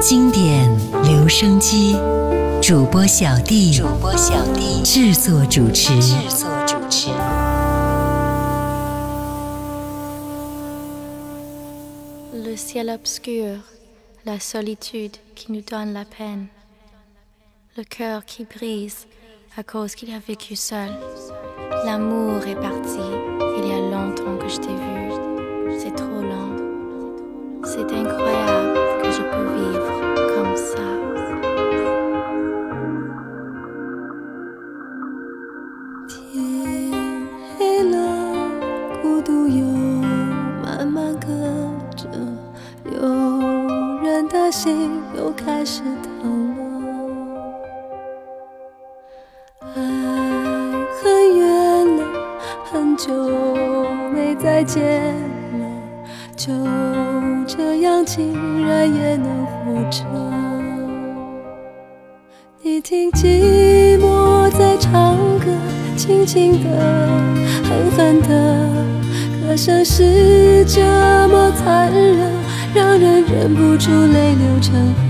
经典留声机，主播小弟，主播小弟制作主持，制作主持。Le ciel obscur, la solitude qui nous donne la peine, le cœur qui brise à cause qu'il a vécu seul. L'amour est parti, il y a longtemps que je t'ai vu, c'est trop lent. C'est incroyable que je peux vivre 心又开始疼了。爱很远了，很久没再见了，就这样竟然也能活着。你听寂寞在唱歌，轻轻的，狠狠的，歌声是这么残忍，让人忍不住泪流成河。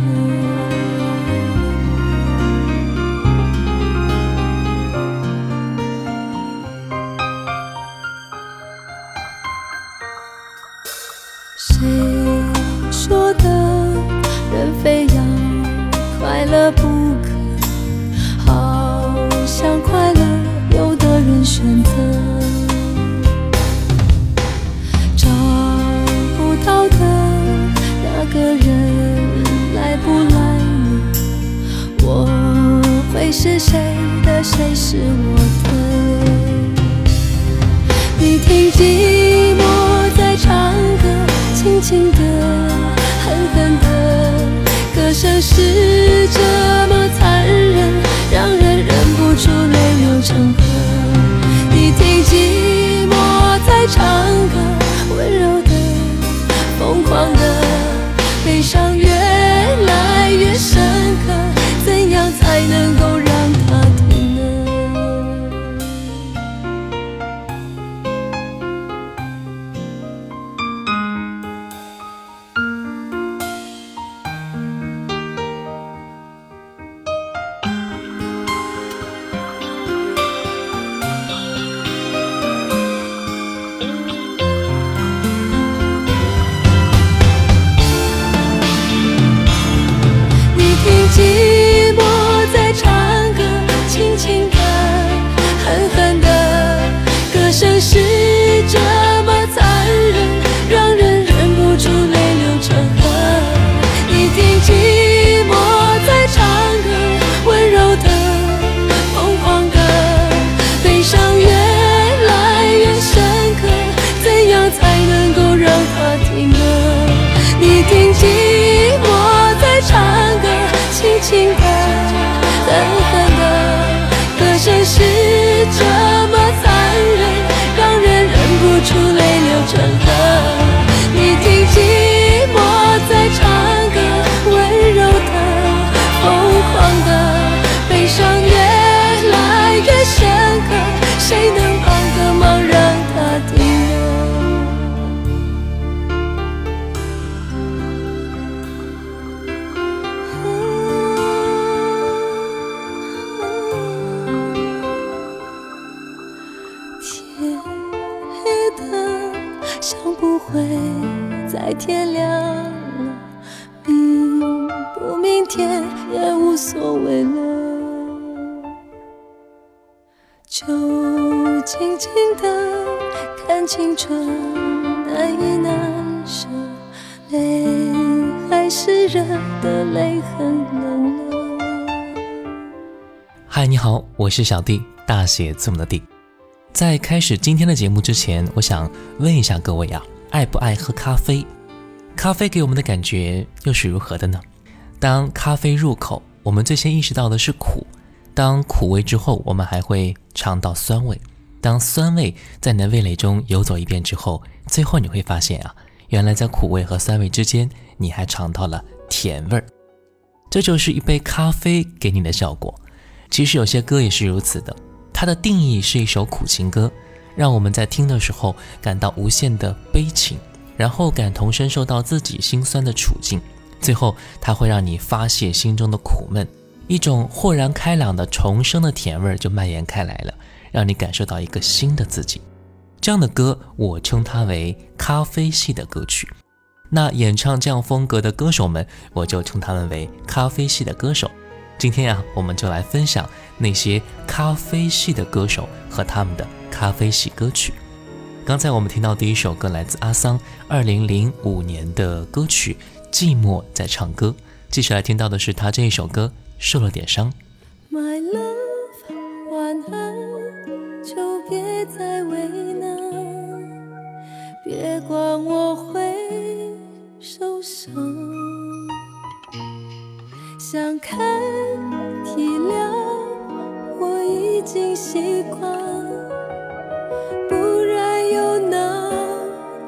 我是小弟，大写字母的弟。在开始今天的节目之前，我想问一下各位啊，爱不爱喝咖啡？咖啡给我们的感觉又是如何的呢？当咖啡入口，我们最先意识到的是苦。当苦味之后，我们还会尝到酸味。当酸味在你的味蕾中游走一遍之后，最后你会发现啊，原来在苦味和酸味之间，你还尝到了甜味儿。这就是一杯咖啡给你的效果。其实有些歌也是如此的，它的定义是一首苦情歌，让我们在听的时候感到无限的悲情，然后感同身受到自己心酸的处境，最后它会让你发泄心中的苦闷。一种豁然开朗的重生的甜味儿就蔓延开来了，让你感受到一个新的自己。这样的歌，我称它为咖啡系的歌曲。那演唱这样风格的歌手们，我就称他们为咖啡系的歌手。今天呀，我们就来分享那些咖啡系的歌手和他们的咖啡系歌曲。刚才我们听到第一首歌来自阿桑，二零零五年的歌曲《寂寞在唱歌》。继续来听到的是他这一首歌。受了点伤。My love，晚安，就别再为难，别管我会受伤。想看体谅，我已经习惯，不然又能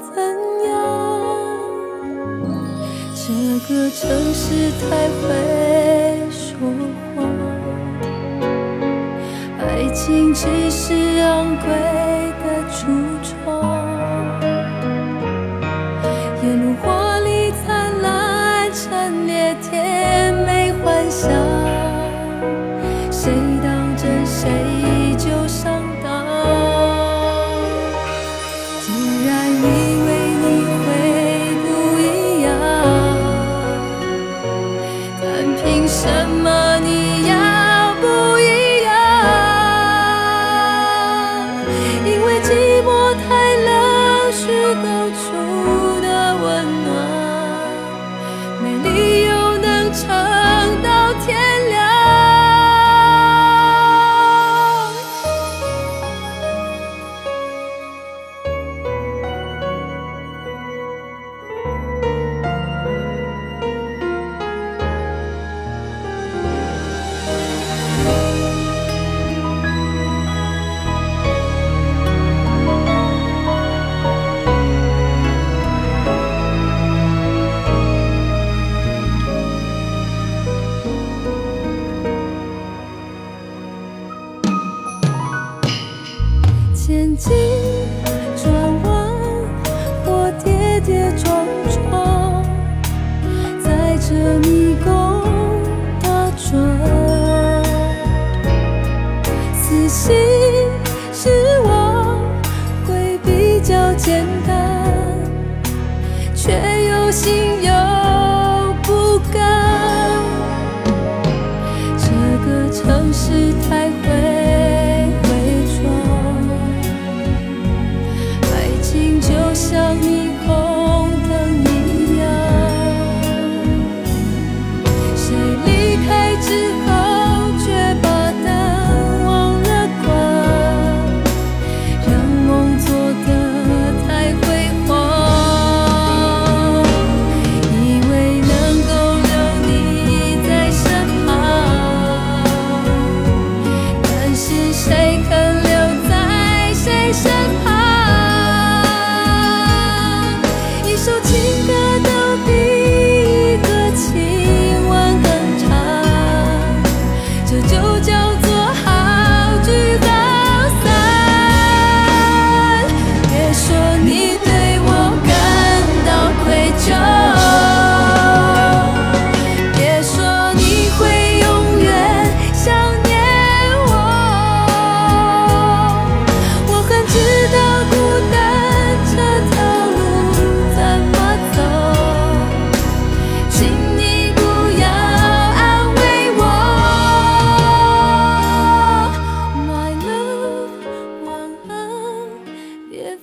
怎样？这个城市太会说谎，爱。情只是昂贵 myself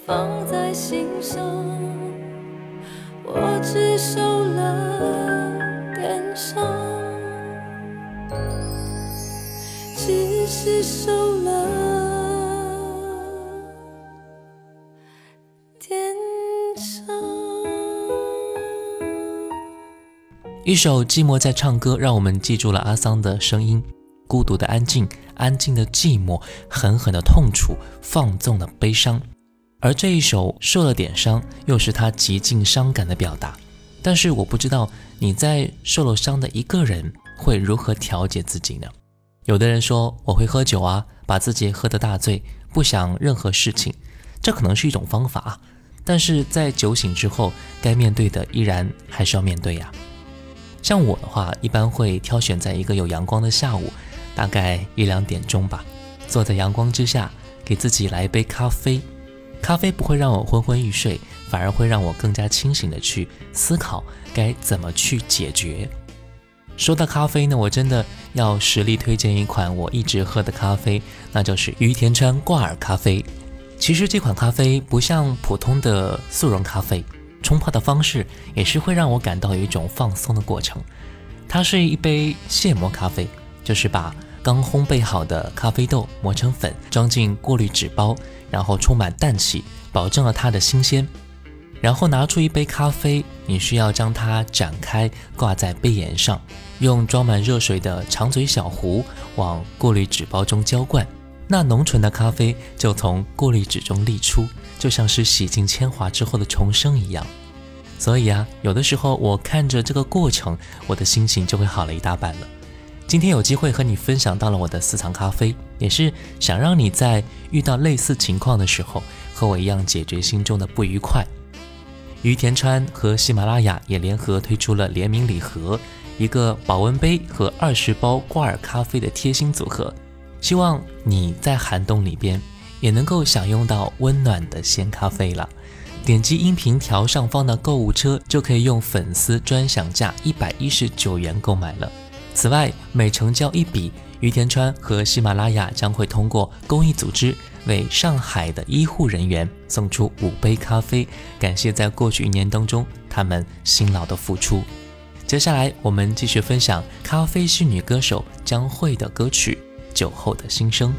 放在心上我只受了点伤只是受了点伤一首寂寞在唱歌让我们记住了阿桑的声音孤独的安静安静的寂寞狠狠的痛楚放纵的悲伤。而这一首受了点伤，又是他极尽伤感的表达。但是我不知道你在受了伤的一个人会如何调节自己呢？有的人说我会喝酒啊，把自己喝得大醉，不想任何事情，这可能是一种方法。但是在酒醒之后，该面对的依然还是要面对呀。像我的话，一般会挑选在一个有阳光的下午，大概一两点钟吧，坐在阳光之下，给自己来一杯咖啡。咖啡不会让我昏昏欲睡，反而会让我更加清醒的去思考该怎么去解决。说到咖啡呢，我真的要实力推荐一款我一直喝的咖啡，那就是于田川挂耳咖啡。其实这款咖啡不像普通的速溶咖啡。冲泡的方式也是会让我感到有一种放松的过程。它是一杯现磨咖啡，就是把刚烘焙好的咖啡豆磨成粉，装进过滤纸包，然后充满氮气，保证了它的新鲜。然后拿出一杯咖啡，你需要将它展开挂在杯沿上，用装满热水的长嘴小壶往过滤纸包中浇灌，那浓醇的咖啡就从过滤纸中沥出。就像是洗尽铅华之后的重生一样，所以啊，有的时候我看着这个过程，我的心情就会好了一大半了。今天有机会和你分享到了我的私藏咖啡，也是想让你在遇到类似情况的时候，和我一样解决心中的不愉快。于田川和喜马拉雅也联合推出了联名礼盒，一个保温杯和二十包挂耳咖啡的贴心组合，希望你在寒冬里边。也能够享用到温暖的鲜咖啡了。点击音频条上方的购物车，就可以用粉丝专享价一百一十九元购买了。此外，每成交一笔，于田川和喜马拉雅将会通过公益组织为上海的医护人员送出五杯咖啡，感谢在过去一年当中他们辛劳的付出。接下来，我们继续分享咖啡系女歌手江蕙的歌曲《酒后的心声》。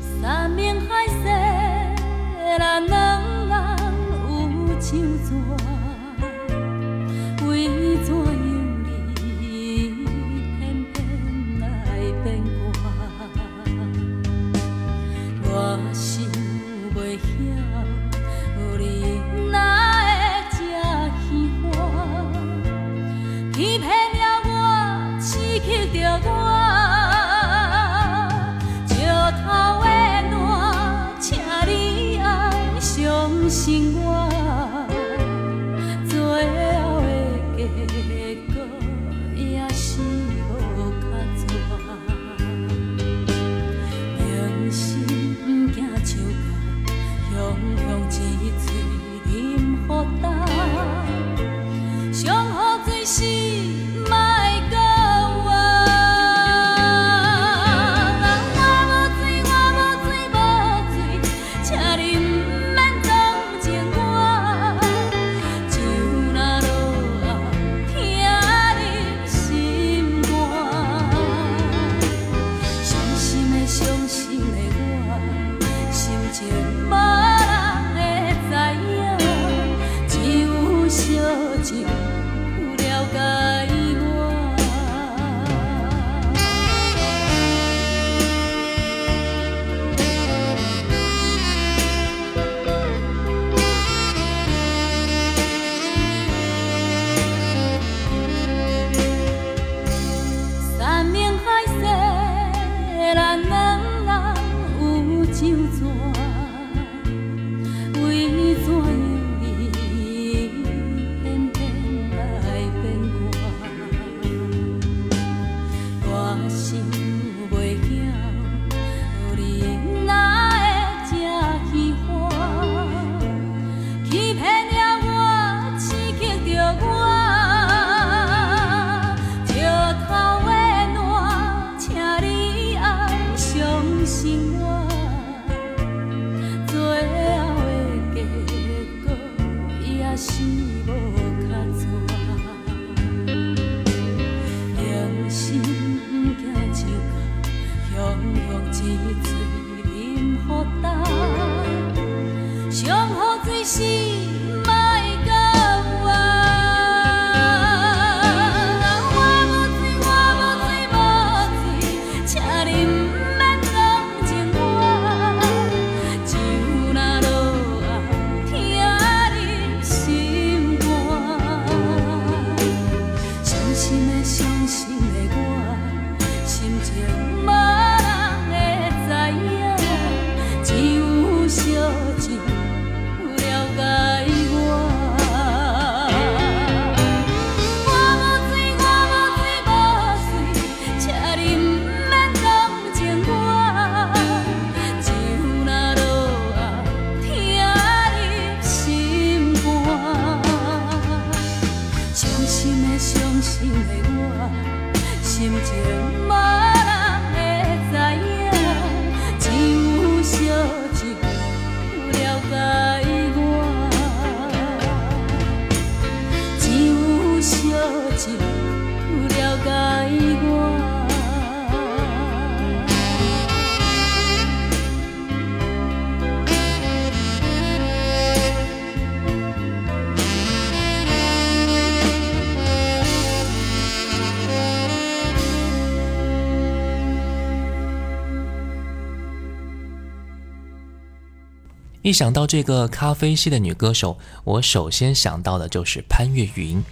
一想到这个咖啡系的女歌手，我首先想到的就是潘越云。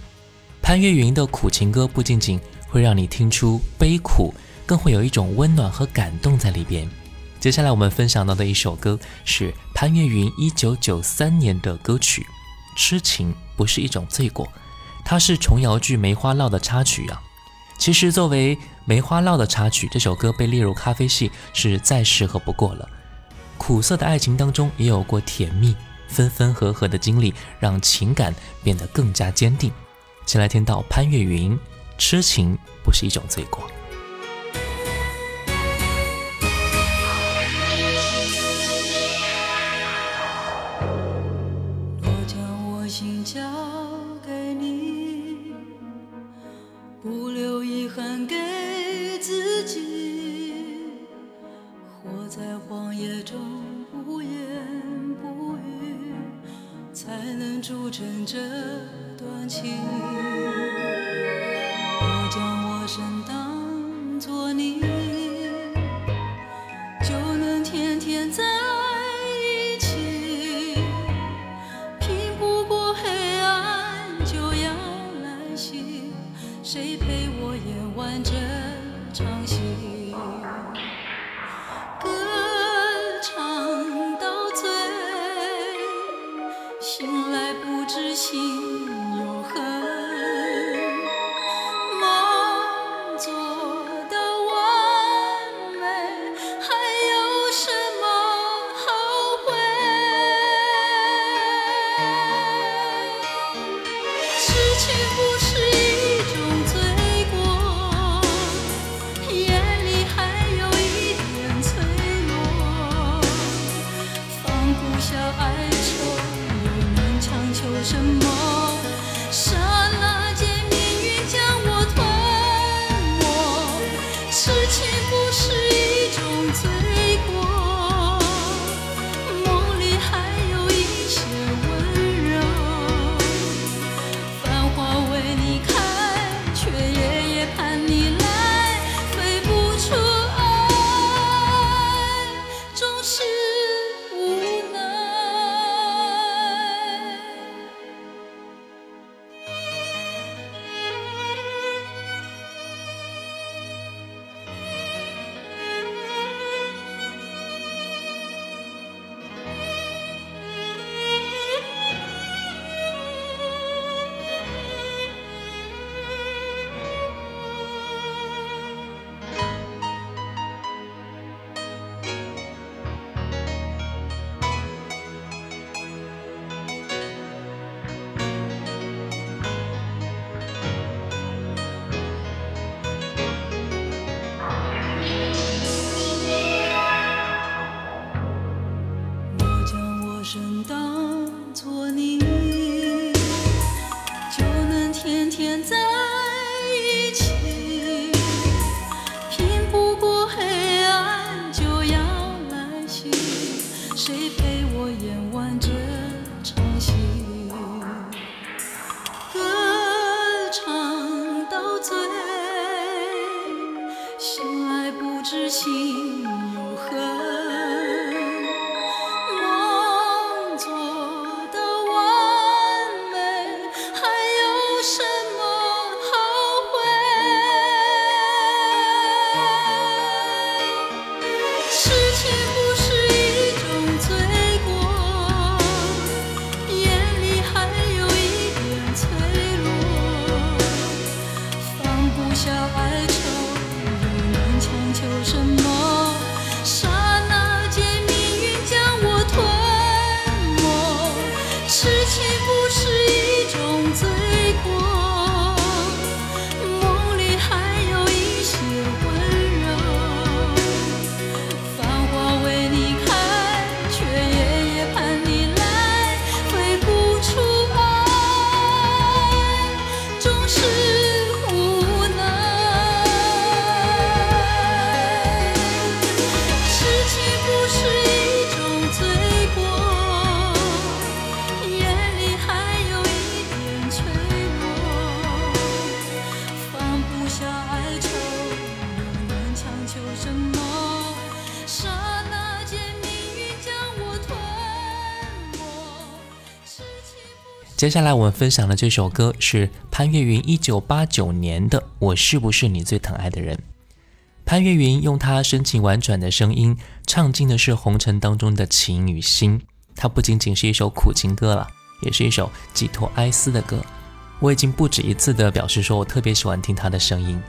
潘越云的苦情歌不仅仅会让你听出悲苦，更会有一种温暖和感动在里边。接下来我们分享到的一首歌是潘越云一九九三年的歌曲《痴情不是一种罪过》，它是琼瑶剧《梅花烙》的插曲啊。其实作为《梅花烙》的插曲，这首歌被列入咖啡系是再适合不过了。苦涩的爱情当中也有过甜蜜，分分合合的经历让情感变得更加坚定。先来听到潘越云，痴情不是一种罪过。成这段情。接下来我们分享的这首歌是潘越云一九八九年的《我是不是你最疼爱的人》。潘越云用他深情婉转的声音，唱尽的是红尘当中的情与心。它不仅仅是一首苦情歌了，也是一首寄托哀思的歌。我已经不止一次的表示说，我特别喜欢听他的声音。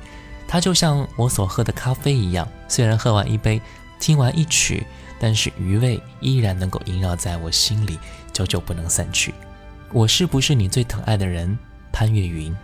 他就像我所喝的咖啡一样，虽然喝完一杯，听完一曲，但是余味依然能够萦绕在我心里，久久不能散去。我是不是你最疼爱的人？潘越云。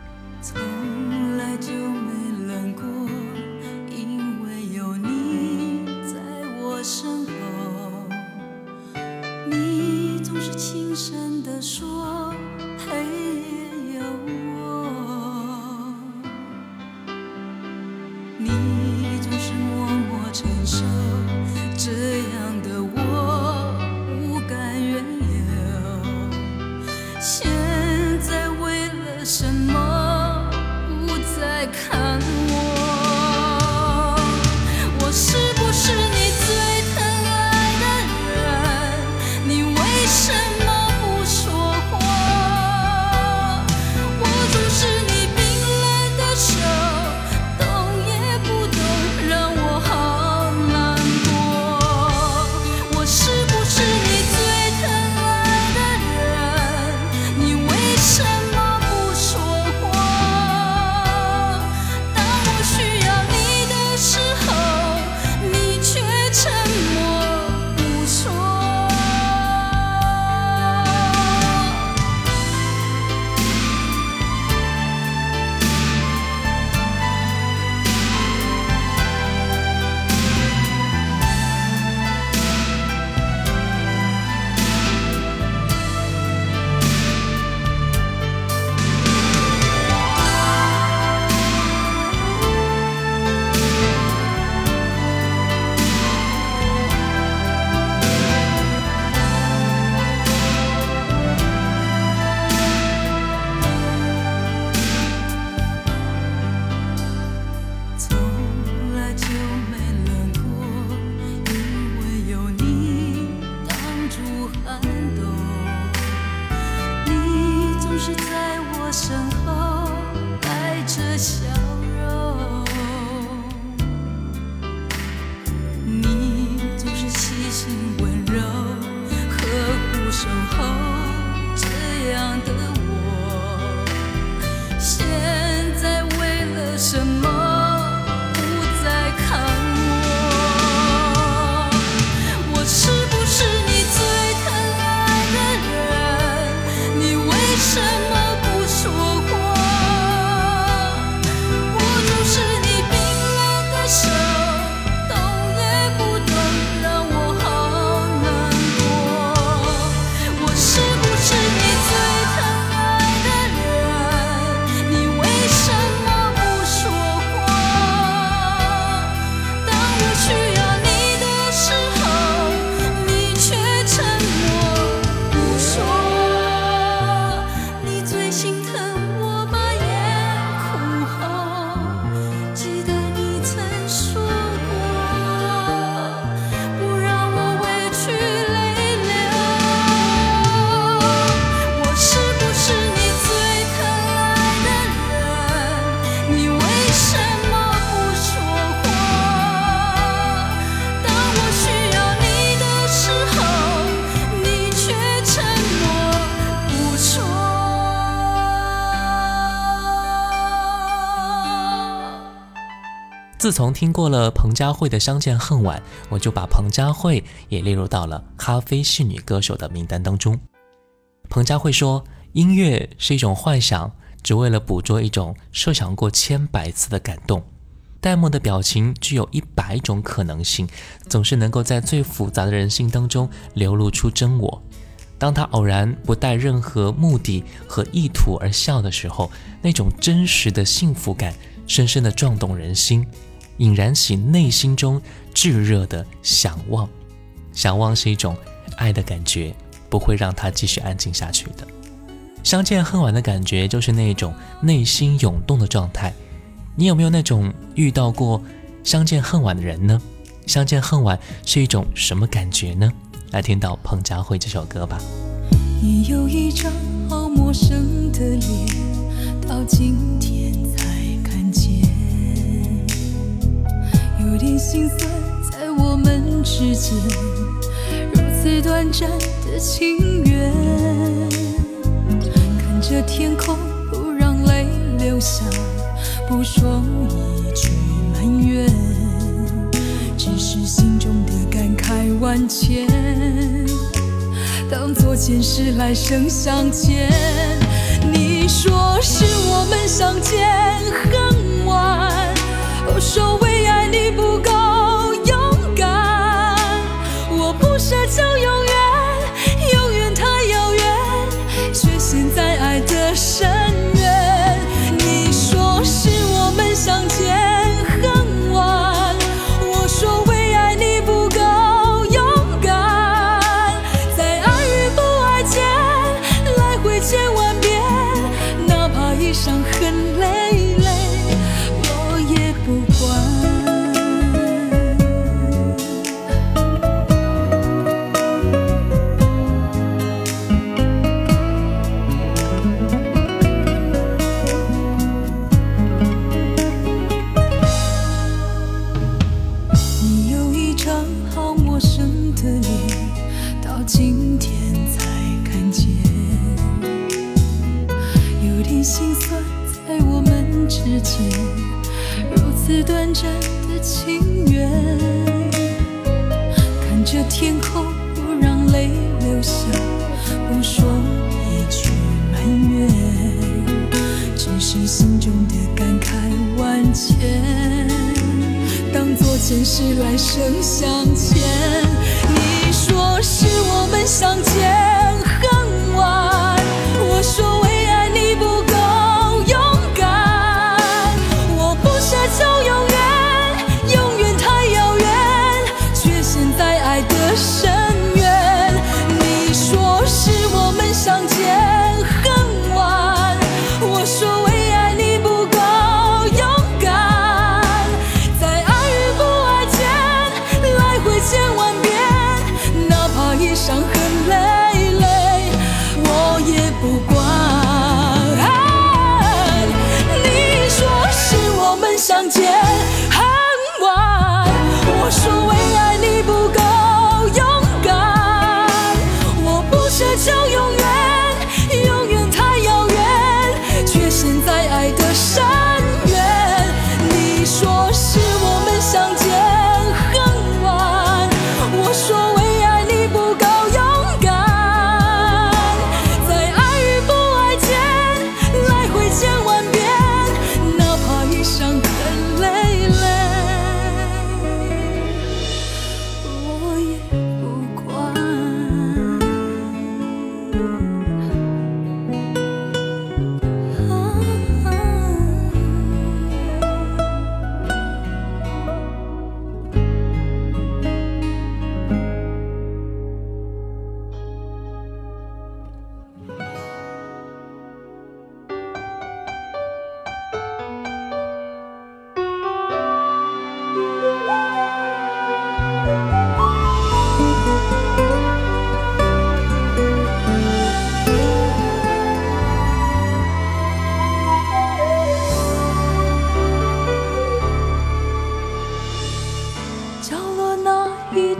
自从听过了彭佳慧的《相见恨晚》，我就把彭佳慧也列入到了咖啡系女歌手的名单当中。彭佳慧说：“音乐是一种幻想，只为了捕捉一种设想过千百次的感动。戴墨的表情具有一百种可能性，总是能够在最复杂的人性当中流露出真我。当他偶然不带任何目的和意图而笑的时候，那种真实的幸福感深深地撞动人心。”引燃起内心中炙热的想望。想望是一种爱的感觉不会让他继续安静下去的。相见恨晚的感觉就是那种内心涌动的状态。你有没有那种遇到过相见恨晚的人呢？相见恨晚是一种什么感觉呢？来听到彭佳慧这首歌吧。你有一张好陌生的脸到今天有点心酸在我们之间如此短暂的情缘看着天空不让泪流下不说一句埋怨只是心中的感慨万千当作前世来生相欠。你说是我们相见恨我说为爱你不够勇敢我不奢求永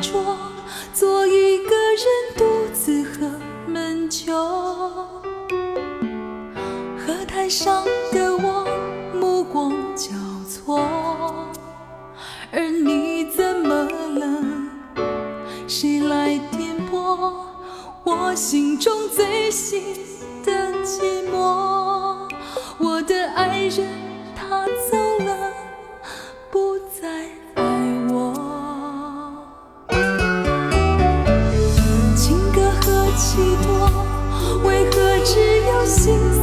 说做一个人独自喝闷酒河滩上的我目光交错而你怎么了谁来点拨我心中最心的寂寞我的爱人星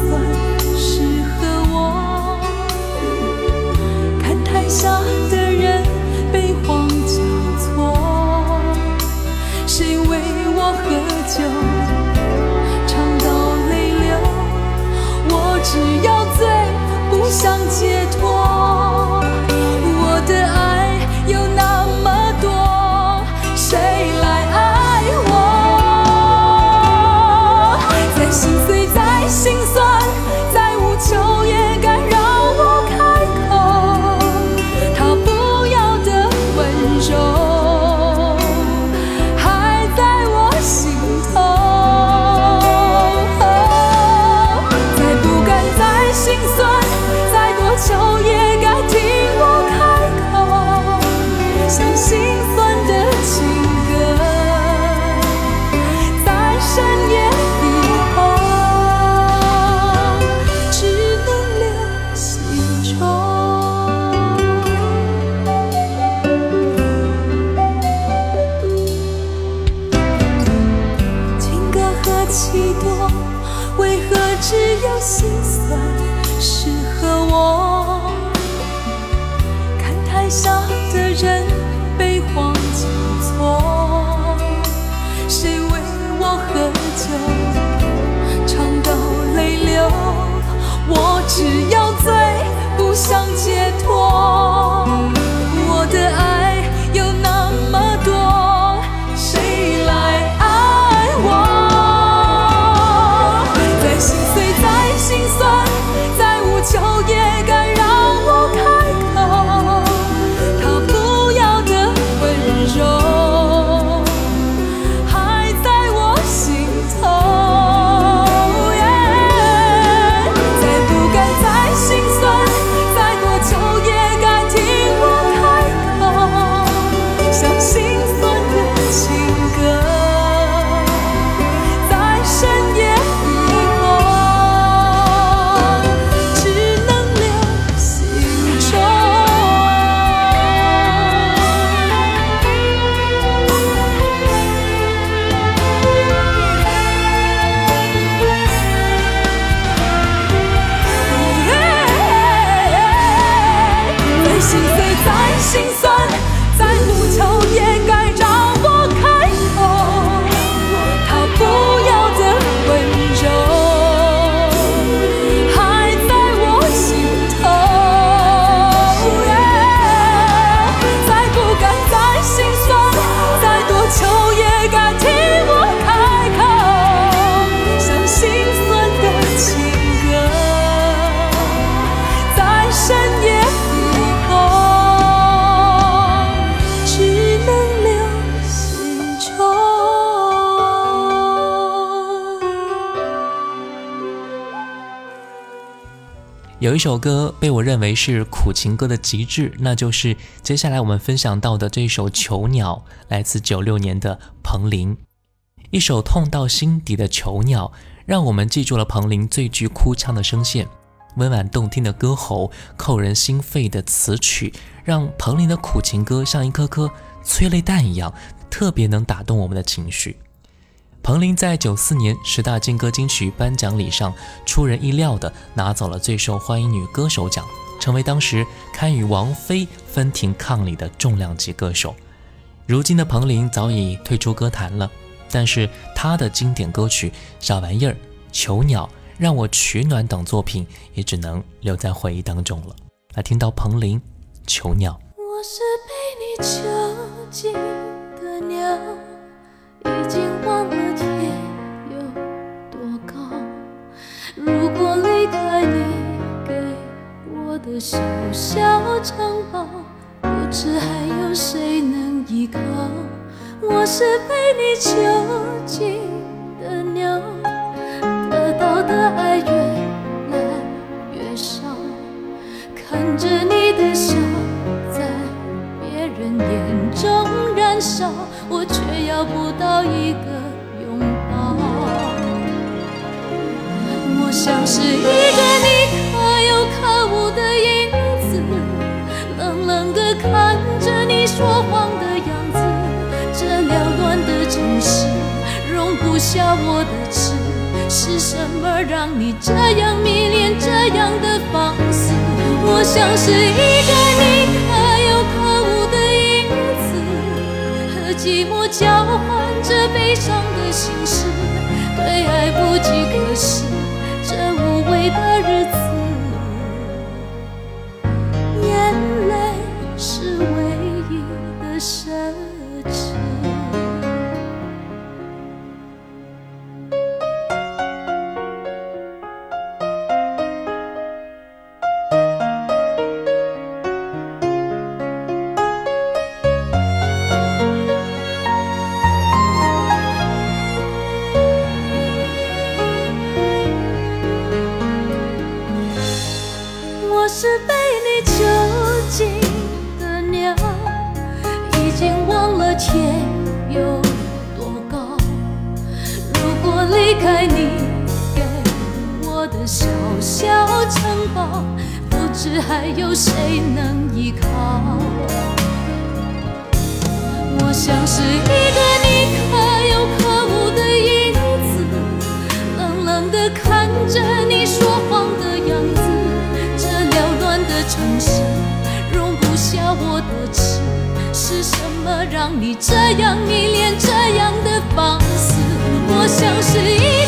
有一首歌被我认为是苦情歌的极致，那就是接下来我们分享到的这首《囚鸟》，来自九六年的彭羚。一首痛到心底的《囚鸟》，让我们记住了彭羚最具哭腔的声线，温婉动听的歌喉，扣人心肺的词曲，让彭羚的苦情歌像一颗颗催泪弹一样，特别能打动我们的情绪。彭羚在九四年十大金歌金曲颁奖礼上，出人意料地拿走了最受欢迎女歌手奖，成为当时堪与王菲分庭抗礼的重量级歌手。如今的彭羚早已退出歌坛了。但是他的经典歌曲《小玩意儿》《囚鸟》《让我取暖》等作品也只能留在回忆当中了。来听到彭羚《囚鸟》。我是被你囚禁的鸟，已经忘了我的小小城堡，不知还有谁能依靠。我是被你囚禁的鸟，得到的爱越来越少，看着你的笑在别人眼中燃烧，我却要不到一个拥抱。我像是一个你的影子，冷冷的看着你说谎的样子。这缭乱的城市容。不下我的痴，是什么让你这样迷恋，这样的放肆？我像是一个你可有可无的影子，和寂寞交换着悲伤的心事，对爱不计可施，这无味的日子。看着你说谎的样子这缭乱的城市容不下我的痴是什么让你这样迷恋这样的放肆？我像是一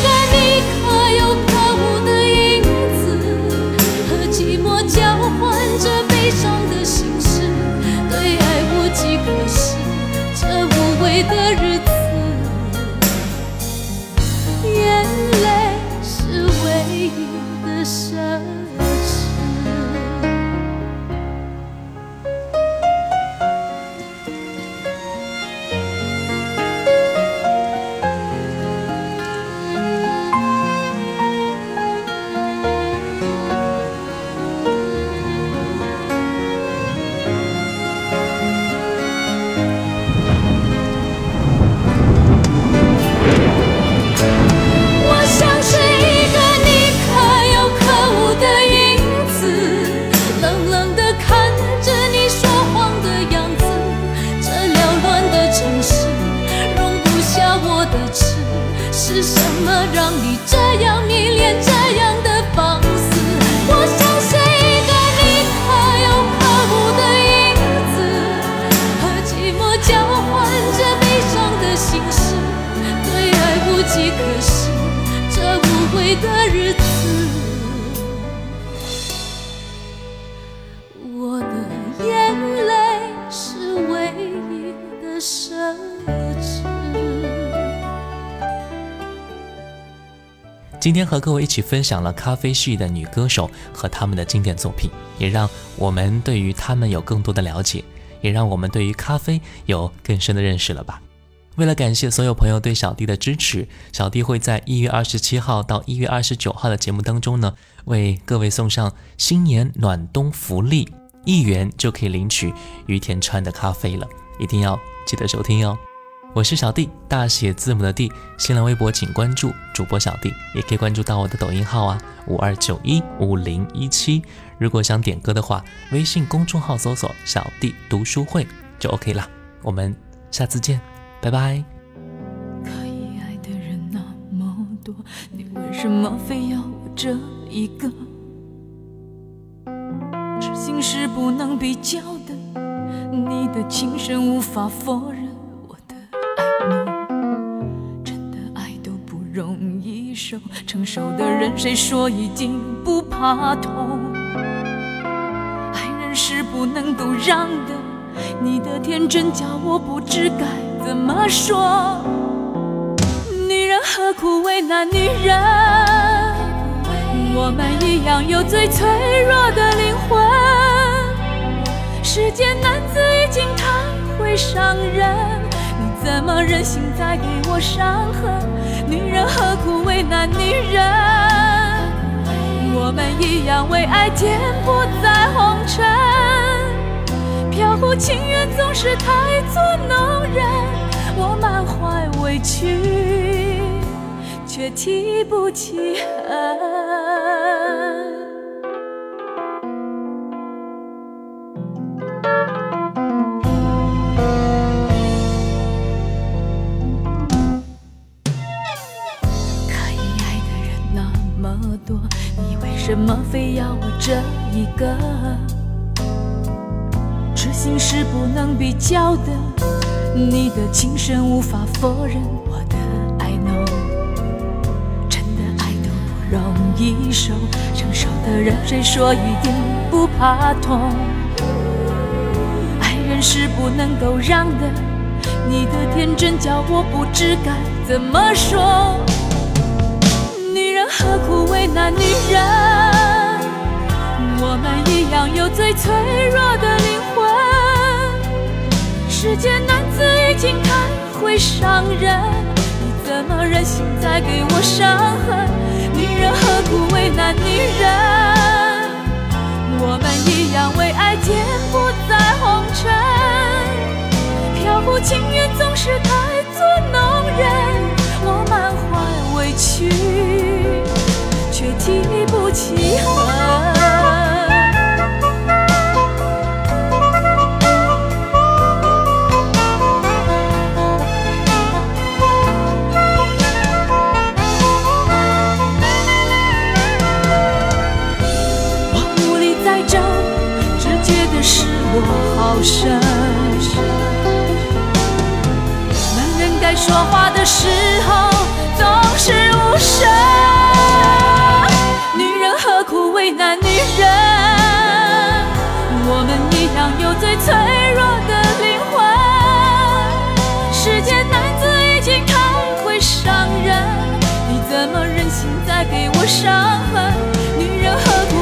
今天和各位一起分享了咖啡系的女歌手和她们的经典作品，也让我们对于她们有更多的了解，也让我们对于咖啡有更深的认识了吧。为了感谢所有朋友对小弟的支持，小弟会在一月二十七号到一月二十九号的节目当中呢，为各位送上新年暖冬福利，一元就可以领取于田川的咖啡了，一定要记得收听哟。我是小弟，大写字母的弟。新浪微博请关注主播小弟，也可以关注到我的抖音号啊，五二九一五零一七。如果想点歌的话，微信公众号搜索“小弟读书会”就 OK 啦。我们下次见，拜拜。可以爱的人那么多，你为什么非要我这一个？痴心是不能比较的，你的情深无法否认。真的爱都不容易受，成熟的人谁说已经不怕痛？爱人是不能够让的，你的天真叫我不知该怎么说。女人何苦为难女人？我们一样有最脆弱的灵魂。世间男子已经太会伤人。怎么忍心再给我伤痕？女人何苦为难女人？我们一样为爱颠簸在红尘，飘忽情缘总是太作弄人。我满怀委屈，却提不起恨。这一个？痴心是不能比较的，你的情深无法否认。我的爱浓，真的爱都不容易受。成熟的人谁说一定不怕痛？爱人是不能够让的，你的天真叫我不知该怎么说。女人何苦为难女人？我们一样有最脆弱的灵魂。世间男子已经太会伤人，你怎么忍心再给我伤痕？女人何苦为难女人？我们一样为爱颠簸在红尘，飘忽情缘总是太作弄人。我满怀委屈，却提不起恨。我好深。该说话的时候总是无声，女人何苦为难女人？我们一样有最脆弱的灵魂。世间男子已经太会伤人，你怎么忍心再给我伤痕？女人何苦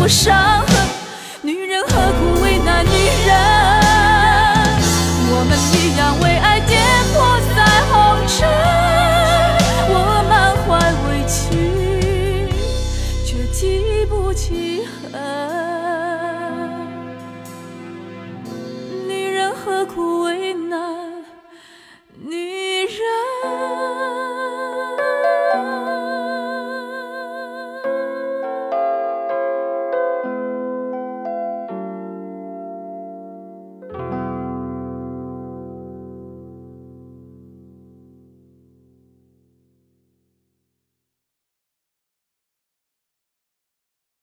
我伤痕？